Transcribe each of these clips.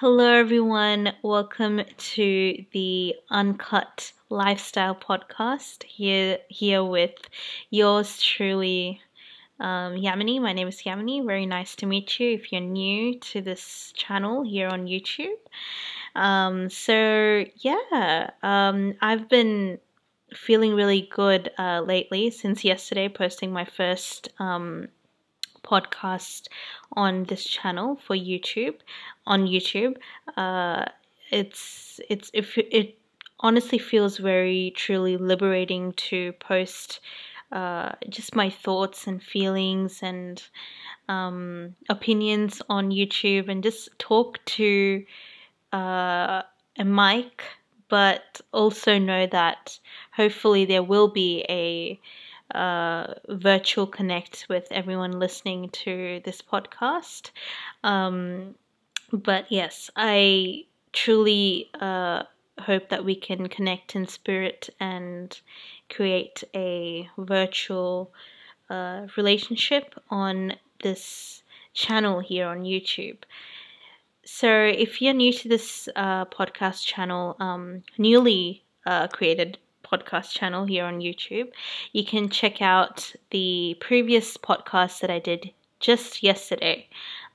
Hello, everyone. Welcome to the Uncut Lifestyle Podcast. Here, here with yours truly, um, Yamini. My name is Yamini. Very nice to meet you. If you're new to this channel here on YouTube, um, so yeah, um, I've been feeling really good uh, lately since yesterday, posting my first um, podcast on this channel for YouTube on YouTube. Uh, it's it's it, it honestly feels very truly liberating to post uh, just my thoughts and feelings and um, opinions on YouTube and just talk to uh, a mic, but also know that hopefully there will be a uh, virtual connect with everyone listening to this podcast. Um, but yes, I truly uh, hope that we can connect in spirit and create a virtual uh, relationship on this channel here on YouTube. So, if you're new to this uh, podcast channel, um, newly uh, created podcast channel here on YouTube, you can check out the previous podcast that I did just yesterday.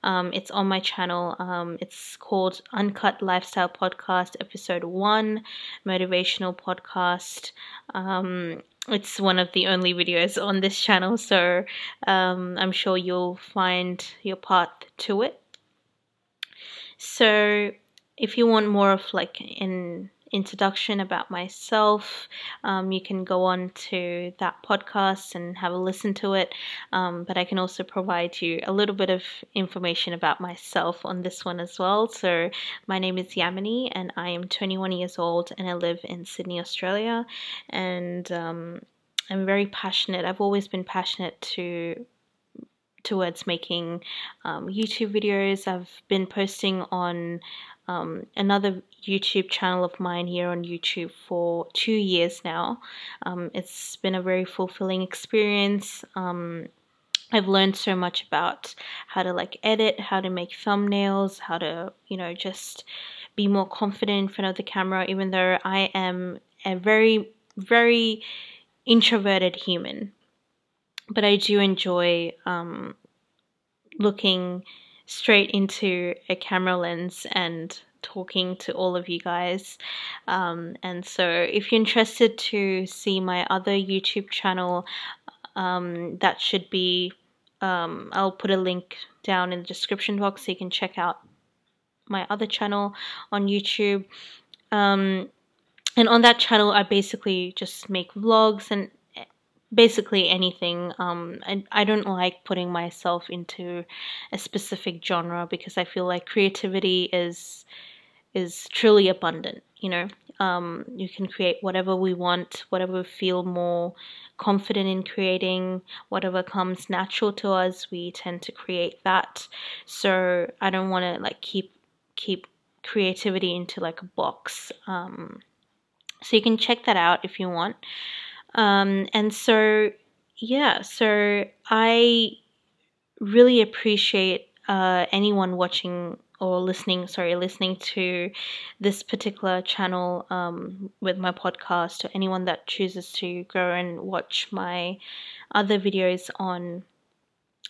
Um, it's on my channel. Um, it's called Uncut Lifestyle Podcast, Episode 1, Motivational Podcast. Um, it's one of the only videos on this channel, so um, I'm sure you'll find your path to it. So, if you want more of like an introduction about myself, um, you can go on to that podcast and have a listen to it. Um, but I can also provide you a little bit of information about myself on this one as well. So, my name is Yamini, and I am 21 years old, and I live in Sydney, Australia. And um, I'm very passionate. I've always been passionate to towards making um, YouTube videos. I've been posting on um, another YouTube channel of mine here on YouTube for two years now. Um, it's been a very fulfilling experience. Um, I've learned so much about how to like edit, how to make thumbnails, how to, you know, just be more confident in front of the camera, even though I am a very, very introverted human. But I do enjoy um, looking straight into a camera lens and talking to all of you guys. Um, and so, if you're interested to see my other YouTube channel, um, that should be, um, I'll put a link down in the description box so you can check out my other channel on YouTube. Um, and on that channel, I basically just make vlogs and basically anything. Um, I, I don't like putting myself into a specific genre because I feel like creativity is is truly abundant. You know, um, you can create whatever we want, whatever we feel more confident in creating, whatever comes natural to us, we tend to create that. So I don't want to like keep keep creativity into like a box. Um, so you can check that out if you want. Um, and so, yeah, so I really appreciate uh, anyone watching or listening, sorry, listening to this particular channel um, with my podcast, or anyone that chooses to go and watch my other videos on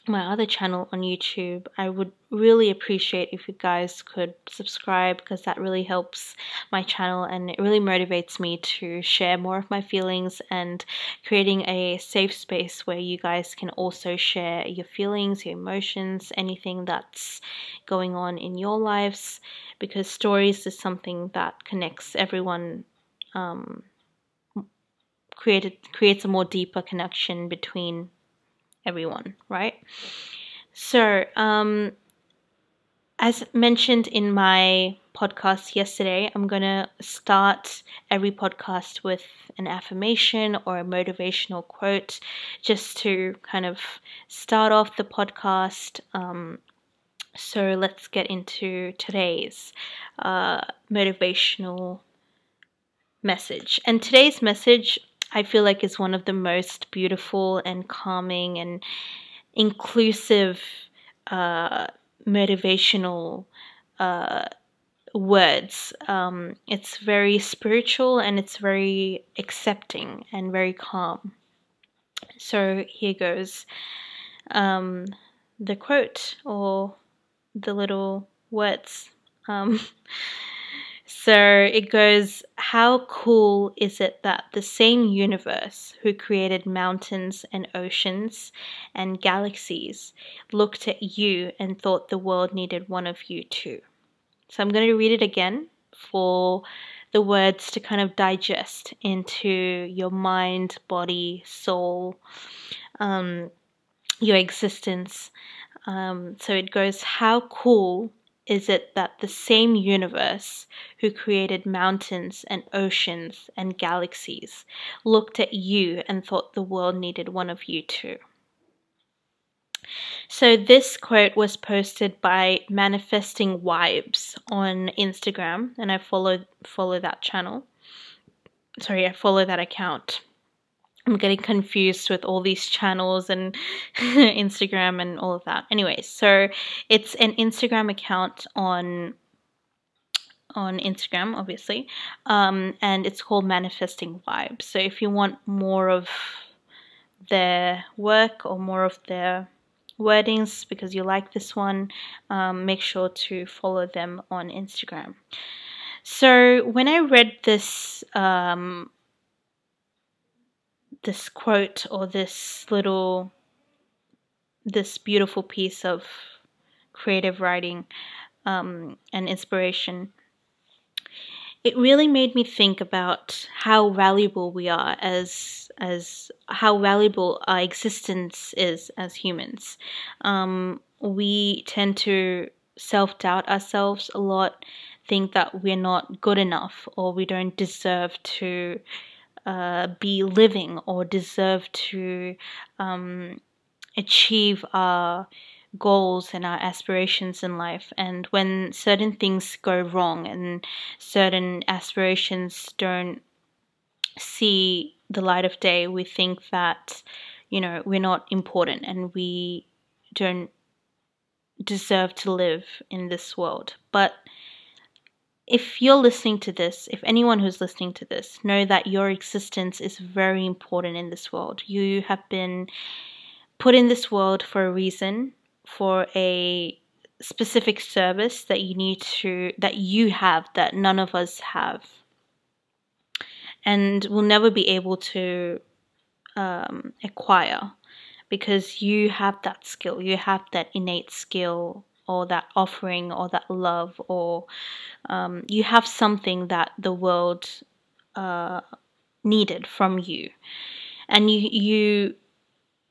my other channel on YouTube, I would really appreciate if you guys could subscribe because that really helps my channel and it really motivates me to share more of my feelings and creating a safe space where you guys can also share your feelings, your emotions, anything that's going on in your lives because stories is something that connects everyone um, created creates a more deeper connection between everyone, right? So, um, as mentioned in my podcast yesterday, I'm going to start every podcast with an affirmation or a motivational quote just to kind of start off the podcast. Um, so, let's get into today's uh, motivational message. And today's message I feel like is one of the most beautiful and calming and inclusive uh, motivational uh, words. Um, it's very spiritual and it's very accepting and very calm. So here goes um, the quote or the little words. Um, so it goes, How cool is it that the same universe who created mountains and oceans and galaxies looked at you and thought the world needed one of you too? So I'm going to read it again for the words to kind of digest into your mind, body, soul, um, your existence. Um, so it goes, How cool is it that the same universe who created mountains and oceans and galaxies looked at you and thought the world needed one of you too? So this quote was posted by Manifesting Vibes on Instagram, and I follow follow that channel. Sorry, I follow that account. I'm getting confused with all these channels and Instagram and all of that. Anyways, so it's an Instagram account on on Instagram, obviously, um, and it's called Manifesting Vibes. So if you want more of their work or more of their wordings because you like this one, um, make sure to follow them on Instagram. So when I read this um, this quote or this little this beautiful piece of creative writing um, and inspiration it really made me think about how valuable we are as as how valuable our existence is as humans. Um, we tend to self doubt ourselves a lot, think that we're not good enough or we don't deserve to uh, be living or deserve to um, achieve our goals and our aspirations in life. And when certain things go wrong and certain aspirations don't see the light of day, we think that, you know, we're not important and we don't deserve to live in this world. But if you're listening to this, if anyone who's listening to this, know that your existence is very important in this world. You have been put in this world for a reason for a specific service that you need to that you have that none of us have and will never be able to um, acquire because you have that skill you have that innate skill or that offering or that love or um, you have something that the world uh, needed from you and you you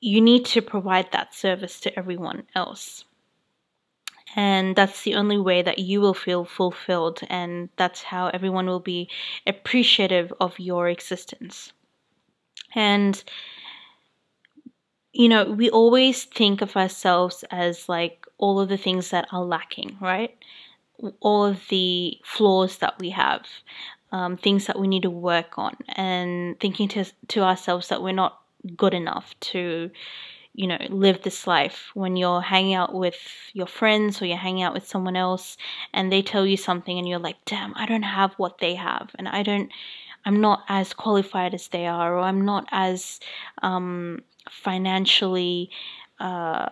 you need to provide that service to everyone else. And that's the only way that you will feel fulfilled, and that's how everyone will be appreciative of your existence. And, you know, we always think of ourselves as like all of the things that are lacking, right? All of the flaws that we have, um, things that we need to work on, and thinking to, to ourselves that we're not good enough to you know live this life when you're hanging out with your friends or you're hanging out with someone else and they tell you something and you're like damn i don't have what they have and i don't i'm not as qualified as they are or i'm not as um, financially uh,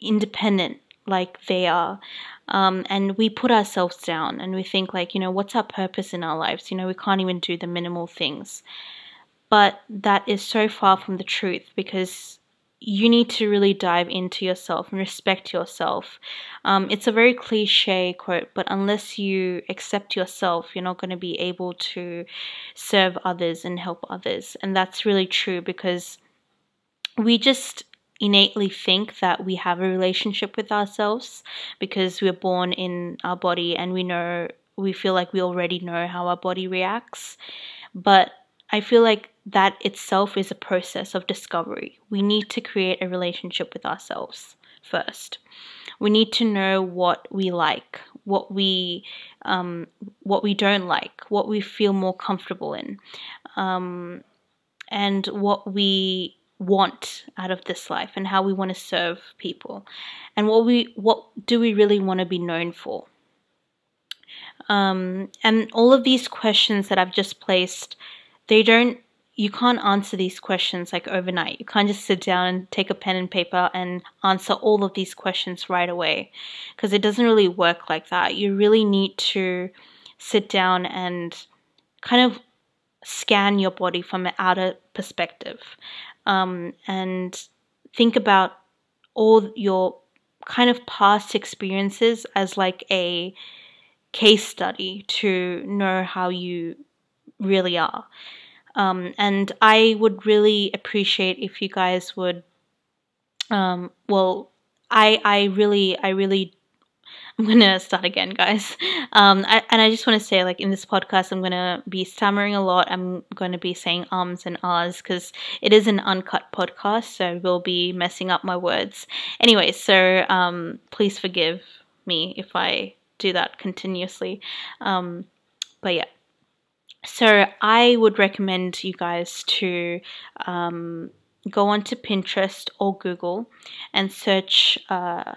independent like they are. Um, and we put ourselves down and we think like you know what's our purpose in our lives? You know we can't even do the minimal things. But that is so far from the truth because you need to really dive into yourself and respect yourself. Um, it's a very cliche quote, but unless you accept yourself, you're not going to be able to serve others and help others. And that's really true because we just innately think that we have a relationship with ourselves because we're born in our body and we know, we feel like we already know how our body reacts. But I feel like that itself is a process of discovery. We need to create a relationship with ourselves first. We need to know what we like, what we um, what we don't like, what we feel more comfortable in, um, and what we want out of this life, and how we want to serve people, and what we what do we really want to be known for. Um, and all of these questions that I've just placed, they don't you can't answer these questions like overnight. You can't just sit down and take a pen and paper and answer all of these questions right away because it doesn't really work like that. You really need to sit down and kind of scan your body from an outer perspective um, and think about all your kind of past experiences as like a case study to know how you really are. Um, and I would really appreciate if you guys would, um, well, I I really I really I'm gonna start again, guys. Um, I, and I just want to say, like in this podcast, I'm gonna be stammering a lot. I'm gonna be saying ums and ahs because it is an uncut podcast, so I will be messing up my words. Anyway, so um, please forgive me if I do that continuously. Um, but yeah. So I would recommend you guys to um, go onto Pinterest or Google and search uh,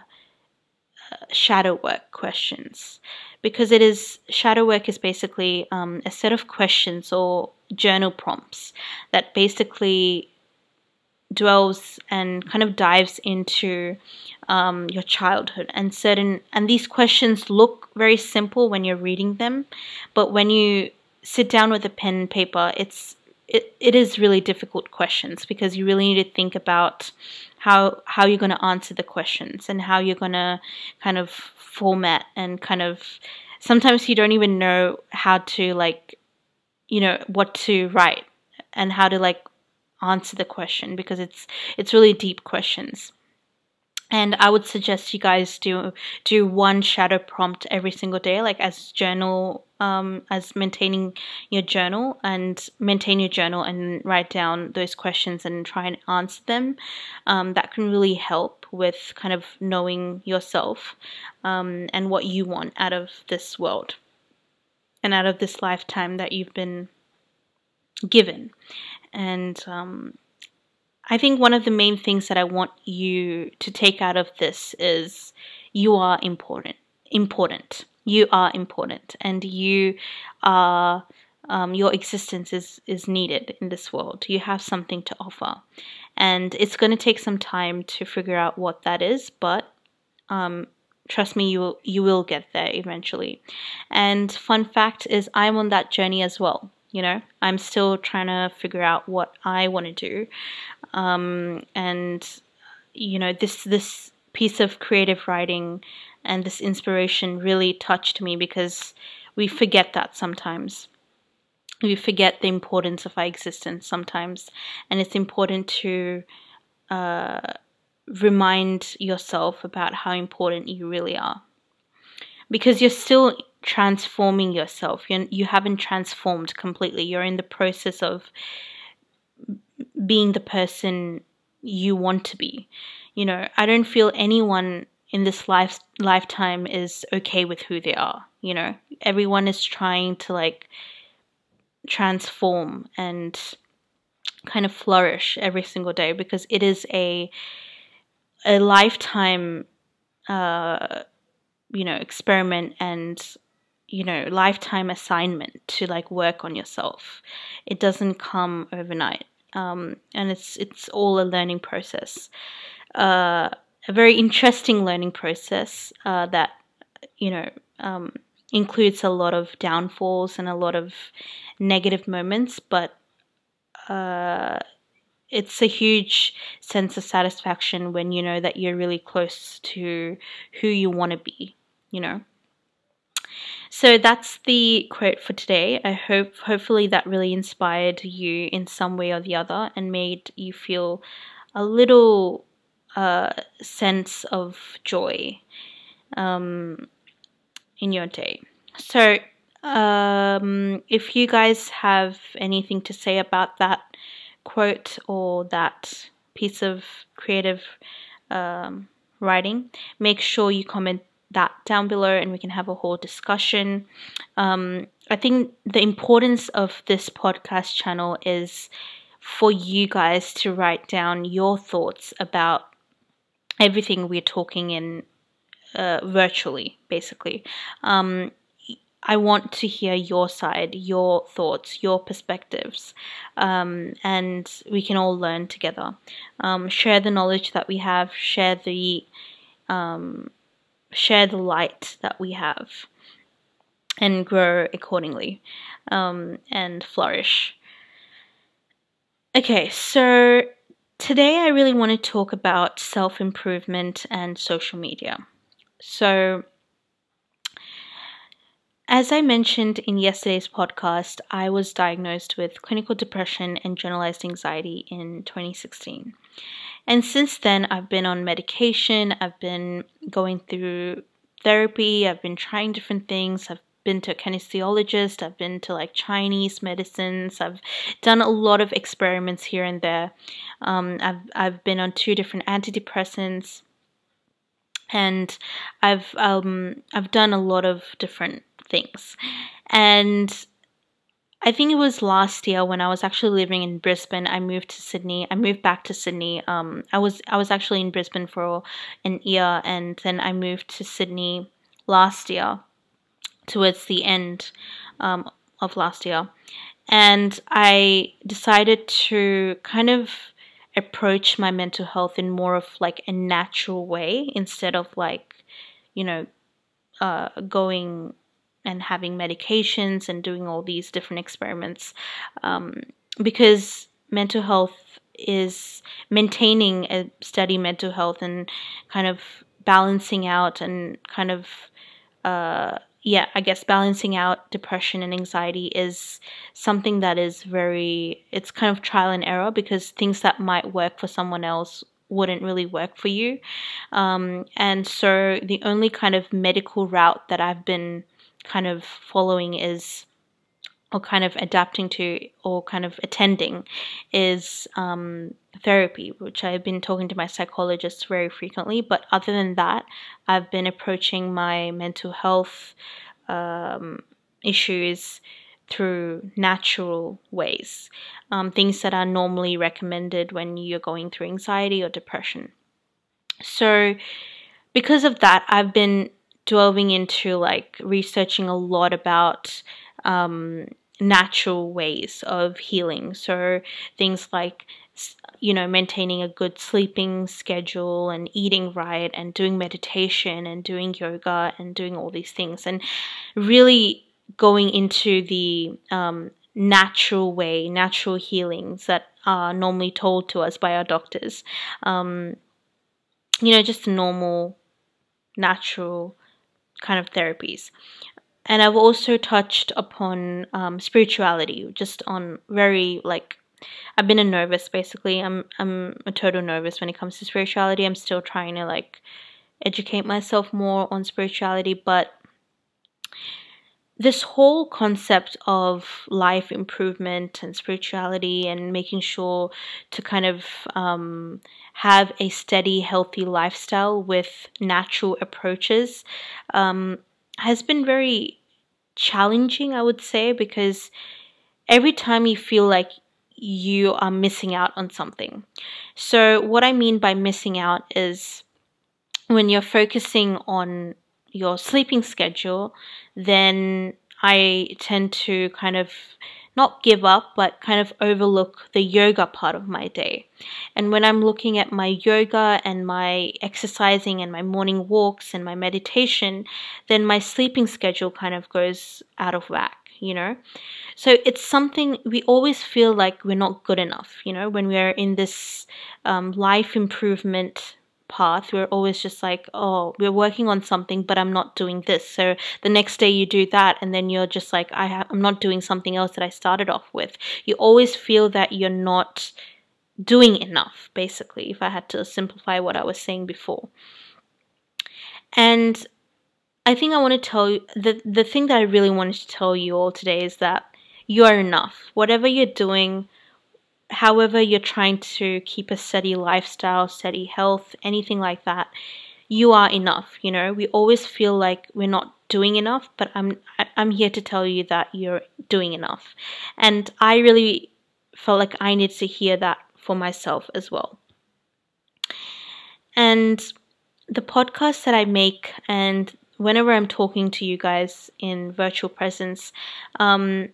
shadow work questions. Because it is shadow work is basically um, a set of questions or journal prompts that basically dwells and kind of dives into um, your childhood. And certain and these questions look very simple when you're reading them but when you sit down with a pen and paper it's it, it is really difficult questions because you really need to think about how how you're going to answer the questions and how you're going to kind of format and kind of sometimes you don't even know how to like you know what to write and how to like answer the question because it's it's really deep questions. And I would suggest you guys do do one shadow prompt every single day, like as journal, um, as maintaining your journal and maintain your journal and write down those questions and try and answer them. Um, that can really help with kind of knowing yourself um, and what you want out of this world and out of this lifetime that you've been given. And um, I think one of the main things that I want you to take out of this is you are important. Important. You are important, and you are. Um, your existence is is needed in this world. You have something to offer, and it's going to take some time to figure out what that is. But um, trust me, you will, you will get there eventually. And fun fact is, I'm on that journey as well you know i'm still trying to figure out what i want to do um, and you know this this piece of creative writing and this inspiration really touched me because we forget that sometimes we forget the importance of our existence sometimes and it's important to uh, remind yourself about how important you really are because you're still transforming yourself. You're, you haven't transformed completely. You're in the process of being the person you want to be. You know, I don't feel anyone in this life lifetime is okay with who they are. You know, everyone is trying to like transform and kind of flourish every single day because it is a a lifetime uh you know experiment and you know lifetime assignment to like work on yourself it doesn't come overnight um, and it's it's all a learning process uh, a very interesting learning process uh, that you know um, includes a lot of downfalls and a lot of negative moments but uh, it's a huge sense of satisfaction when you know that you're really close to who you want to be you know so that's the quote for today. I hope hopefully that really inspired you in some way or the other and made you feel a little uh, sense of joy um, in your day. So um, if you guys have anything to say about that quote or that piece of creative um, writing, make sure you comment that down below and we can have a whole discussion. Um, I think the importance of this podcast channel is for you guys to write down your thoughts about everything we're talking in uh, virtually, basically. Um, I want to hear your side, your thoughts, your perspectives, um, and we can all learn together. Um, share the knowledge that we have. Share the um, share the light that we have, and grow accordingly, um, and flourish. Okay, so today I really want to talk about self improvement and social media. So as I mentioned in yesterday's podcast, I was diagnosed with clinical depression and generalized anxiety in 2016. And since then, I've been on medication, I've been going through therapy, I've been trying different things, I've been to a kinesiologist, I've been to like Chinese medicines, I've done a lot of experiments here and there. Um, I've, I've been on two different antidepressants and I've um, I've done a lot of different things. And I think it was last year when I was actually living in Brisbane. I moved to Sydney. I moved back to Sydney. Um, I was I was actually in Brisbane for an year, and then I moved to Sydney last year, towards the end um, of last year, and I decided to kind of approach my mental health in more of like a natural way instead of like, you know, uh, going and having medications and doing all these different experiments. Um, because mental health is maintaining a steady mental health and kind of balancing out and kind of uh, yeah i guess balancing out depression and anxiety is something that is very it's kind of trial and error because things that might work for someone else wouldn't really work for you. Um, and so the only kind of medical route that i've been kind of following is or kind of adapting to or kind of attending is um, therapy, which I've been talking to my psychologist very frequently. But other than that, I've been approaching my mental health um, issues through natural ways, um, things that are normally recommended when you're going through anxiety or depression. So, because of that, I've been delving into like researching a lot about um, natural ways of healing. So things like you know maintaining a good sleeping schedule and eating right and doing meditation and doing yoga and doing all these things and really going into the um, natural way, natural healings that are normally told to us by our doctors. Um, you know, just normal, natural kind of therapies. And I've also touched upon um, spirituality, just on very like I've been a nervous basically. I'm I'm a total nervous when it comes to spirituality. I'm still trying to like educate myself more on spirituality, but this whole concept of life improvement and spirituality and making sure to kind of um, have a steady, healthy lifestyle with natural approaches um, has been very challenging, I would say, because every time you feel like you are missing out on something. So, what I mean by missing out is when you're focusing on your sleeping schedule, then I tend to kind of not give up, but kind of overlook the yoga part of my day. And when I'm looking at my yoga and my exercising and my morning walks and my meditation, then my sleeping schedule kind of goes out of whack, you know? So it's something we always feel like we're not good enough, you know, when we're in this um, life improvement path we're always just like oh we're working on something but i'm not doing this. So the next day you do that and then you're just like i ha- i'm not doing something else that i started off with. You always feel that you're not doing enough basically if i had to simplify what i was saying before. And i think i want to tell you the the thing that i really wanted to tell you all today is that you are enough. Whatever you're doing however you're trying to keep a steady lifestyle, steady health, anything like that, you are enough. You know, we always feel like we're not doing enough, but I'm I'm here to tell you that you're doing enough. And I really felt like I needed to hear that for myself as well. And the podcast that I make and whenever I'm talking to you guys in virtual presence, um,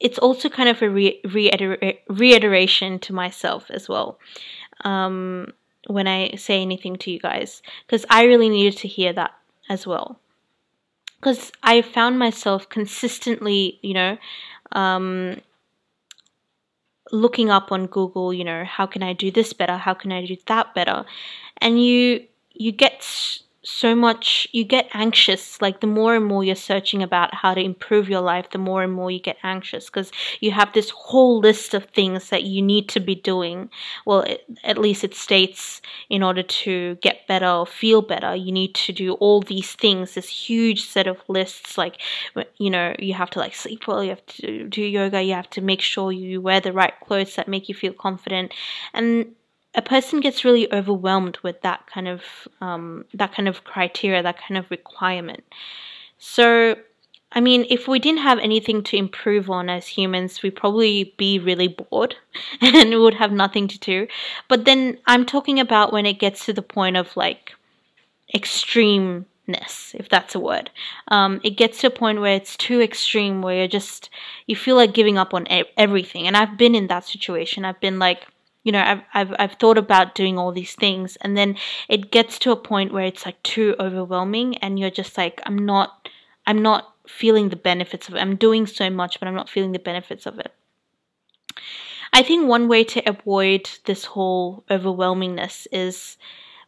it's also kind of a re- reiter- reiteration to myself as well. Um, when I say anything to you guys, because I really needed to hear that as well. Because I found myself consistently, you know, um, looking up on Google, you know, how can I do this better? How can I do that better? And you you get so much you get anxious like the more and more you're searching about how to improve your life the more and more you get anxious because you have this whole list of things that you need to be doing. Well it, at least it states in order to get better or feel better you need to do all these things this huge set of lists like you know you have to like sleep well you have to do yoga you have to make sure you wear the right clothes that make you feel confident and a person gets really overwhelmed with that kind of um, that kind of criteria, that kind of requirement. So, I mean, if we didn't have anything to improve on as humans, we'd probably be really bored and would have nothing to do. But then I'm talking about when it gets to the point of like extremeness, if that's a word. Um, it gets to a point where it's too extreme, where you're just you feel like giving up on everything. And I've been in that situation. I've been like you know I've, I've i've thought about doing all these things and then it gets to a point where it's like too overwhelming and you're just like i'm not i'm not feeling the benefits of it. I'm doing so much but i'm not feeling the benefits of it. I think one way to avoid this whole overwhelmingness is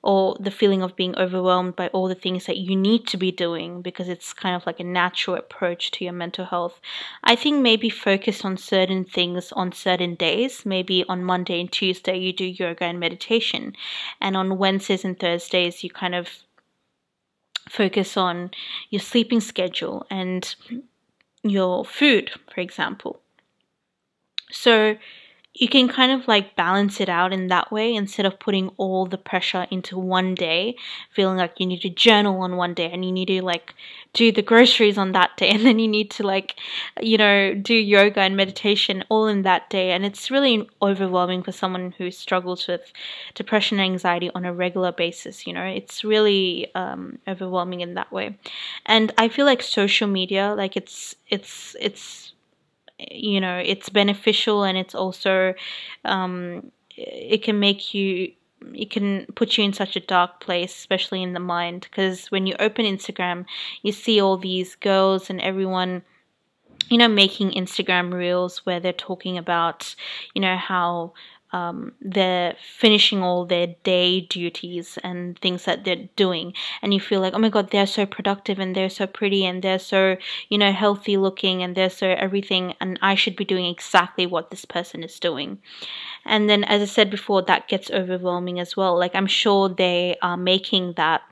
or the feeling of being overwhelmed by all the things that you need to be doing because it's kind of like a natural approach to your mental health. I think maybe focus on certain things on certain days. Maybe on Monday and Tuesday you do yoga and meditation, and on Wednesdays and Thursdays you kind of focus on your sleeping schedule and your food, for example. So you can kind of like balance it out in that way instead of putting all the pressure into one day, feeling like you need to journal on one day and you need to like do the groceries on that day and then you need to like, you know, do yoga and meditation all in that day. And it's really overwhelming for someone who struggles with depression and anxiety on a regular basis, you know, it's really um, overwhelming in that way. And I feel like social media, like it's, it's, it's, you know it's beneficial and it's also um, it can make you it can put you in such a dark place especially in the mind. Because when you open instagram you see all these girls and everyone you know making instagram reels where they're talking about you know how um, they're finishing all their day duties and things that they're doing. And you feel like oh my god they're so productive and they're so pretty and they're so you know healthy looking and they're so everything and i should be doing exactly what this person is doing. And then as i said before that gets overwhelming as well. Like i'm sure they are making that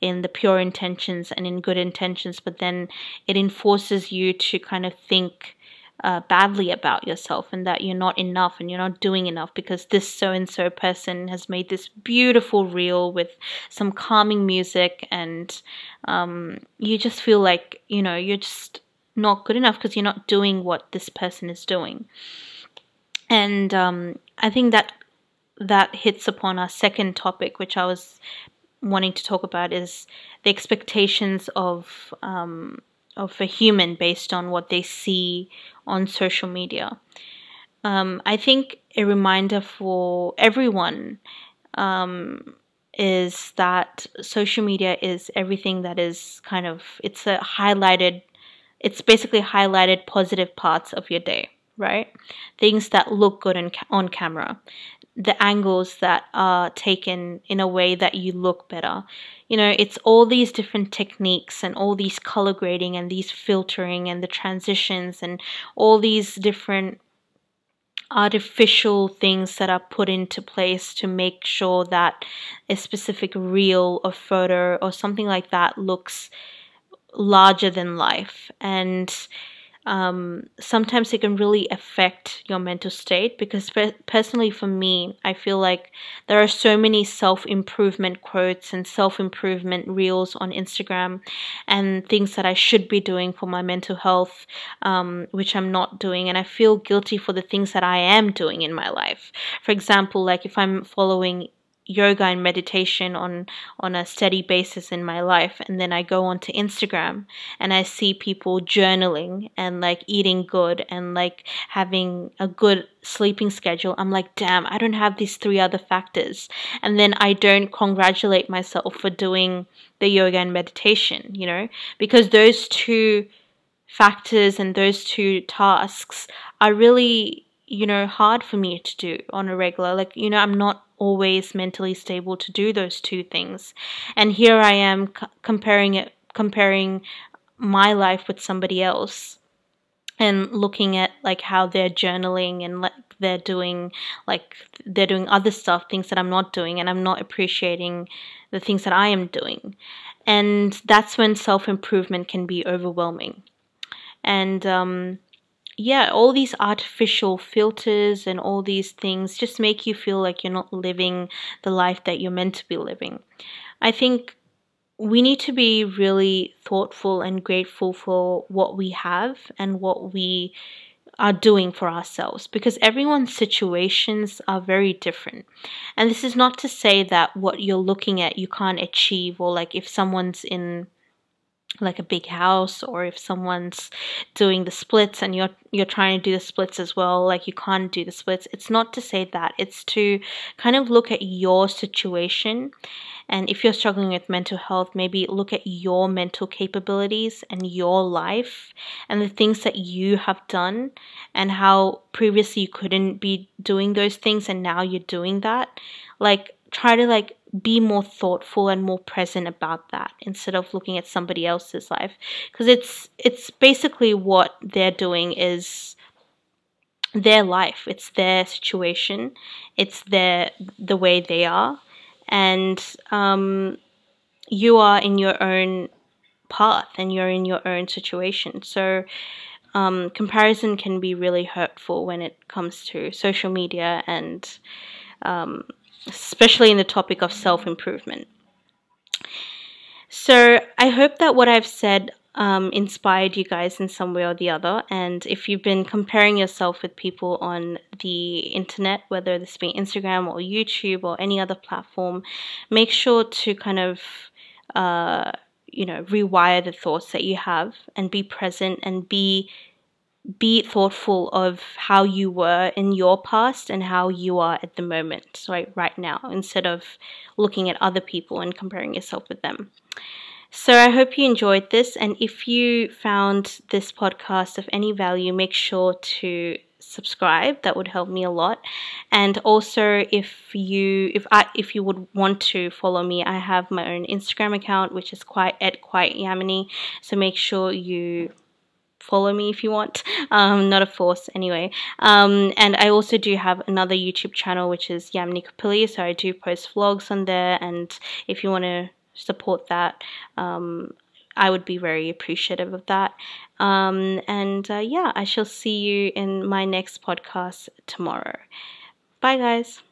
in the pure intentions and in good intentions but then it enforces you to kind of think uh, badly about yourself and that you're not enough and you're not doing enough because this so and so person has made this beautiful reel with some calming music and um, you just feel like you know you're just not good enough because you're not doing what this person is doing. And um, i think that that hits upon our second topic which i was wanting to talk about is the expectations of um, of a human based on what they see on social media. Um, I think a reminder for everyone um, is that social media is everything that is kind of it's a highlighted it's basically highlighted positive parts of your day right things that look good on, on camera the angles that are taken in a way that you look better. You know, it's all these different techniques and all these color grading and these filtering and the transitions and all these different artificial things that are put into place to make sure that a specific reel or photo or something like that looks larger than life. And um, sometimes it can really affect your mental state because personally for me i feel like there are so many self-improvement quotes and self-improvement reels on instagram and things that i should be doing for my mental health um, which i'm not doing. And i feel guilty for the things that i am doing in my life. For example like if i'm following yoga and meditation on on a steady basis in my life. And then I go onto Instagram and I see people journaling and like eating good and like having a good sleeping schedule. I'm like damn I don't have these three other factors. And then I don't congratulate myself for doing the yoga and meditation you know? Because those two factors and those two tasks are really you know hard for me to do on a regular. Like you know I'm not always mentally stable to do those two things. And here I am c- comparing it, comparing my life with somebody else and looking at like how they're journaling and like they're doing like they're doing other stuff things that I'm not doing and I'm not appreciating the things that I am doing and that's when self-improvement can be overwhelming and um yeah, all these artificial filters and all these things just make you feel like you're not living the life that you're meant to be living. I think we need to be really thoughtful and grateful for what we have and what we are doing for ourselves because everyone's situations are very different. And this is not to say that what you're looking at you can't achieve or like if someone's in like a big house or if someone's doing the splits and you're you're trying to do the splits as well like you can't do the splits. It's not to say that it's to kind of look at your situation. And if you're struggling with mental health maybe look at your mental capabilities and your life and the things that you have done and how previously you couldn't be doing those things and now you're doing that. Like try to like be more thoughtful and more present about that instead of looking at somebody else's life. Because it's it's basically what they're doing is their life. It's their situation. It's their the way they are. And um, you are in your own path and you're in your own situation. So um, comparison can be really hurtful when it comes to social media and um, especially in the topic of self improvement. So, I hope that what I've said um, inspired you guys in some way or the other. And if you've been comparing yourself with people on the internet, whether this be Instagram or YouTube or any other platform, make sure to kind of uh, you know rewire the thoughts that you have and be present and be be thoughtful of how you were in your past and how you are at the moment, right, right now, instead of looking at other people and comparing yourself with them. So I hope you enjoyed this, and if you found this podcast of any value, make sure to subscribe. That would help me a lot. And also if you if i if you would want to follow me i have my own instagram account which is quite at quite yamini. So make sure you follow me if you want. Um, not a force anyway. Um, and I also do have another YouTube channel which is Yamini Kapili, so I do post vlogs on there. And if you want to support that, um, I would be very appreciative of that. Um, and uh, yeah, I shall see you in my next podcast tomorrow. Bye, guys.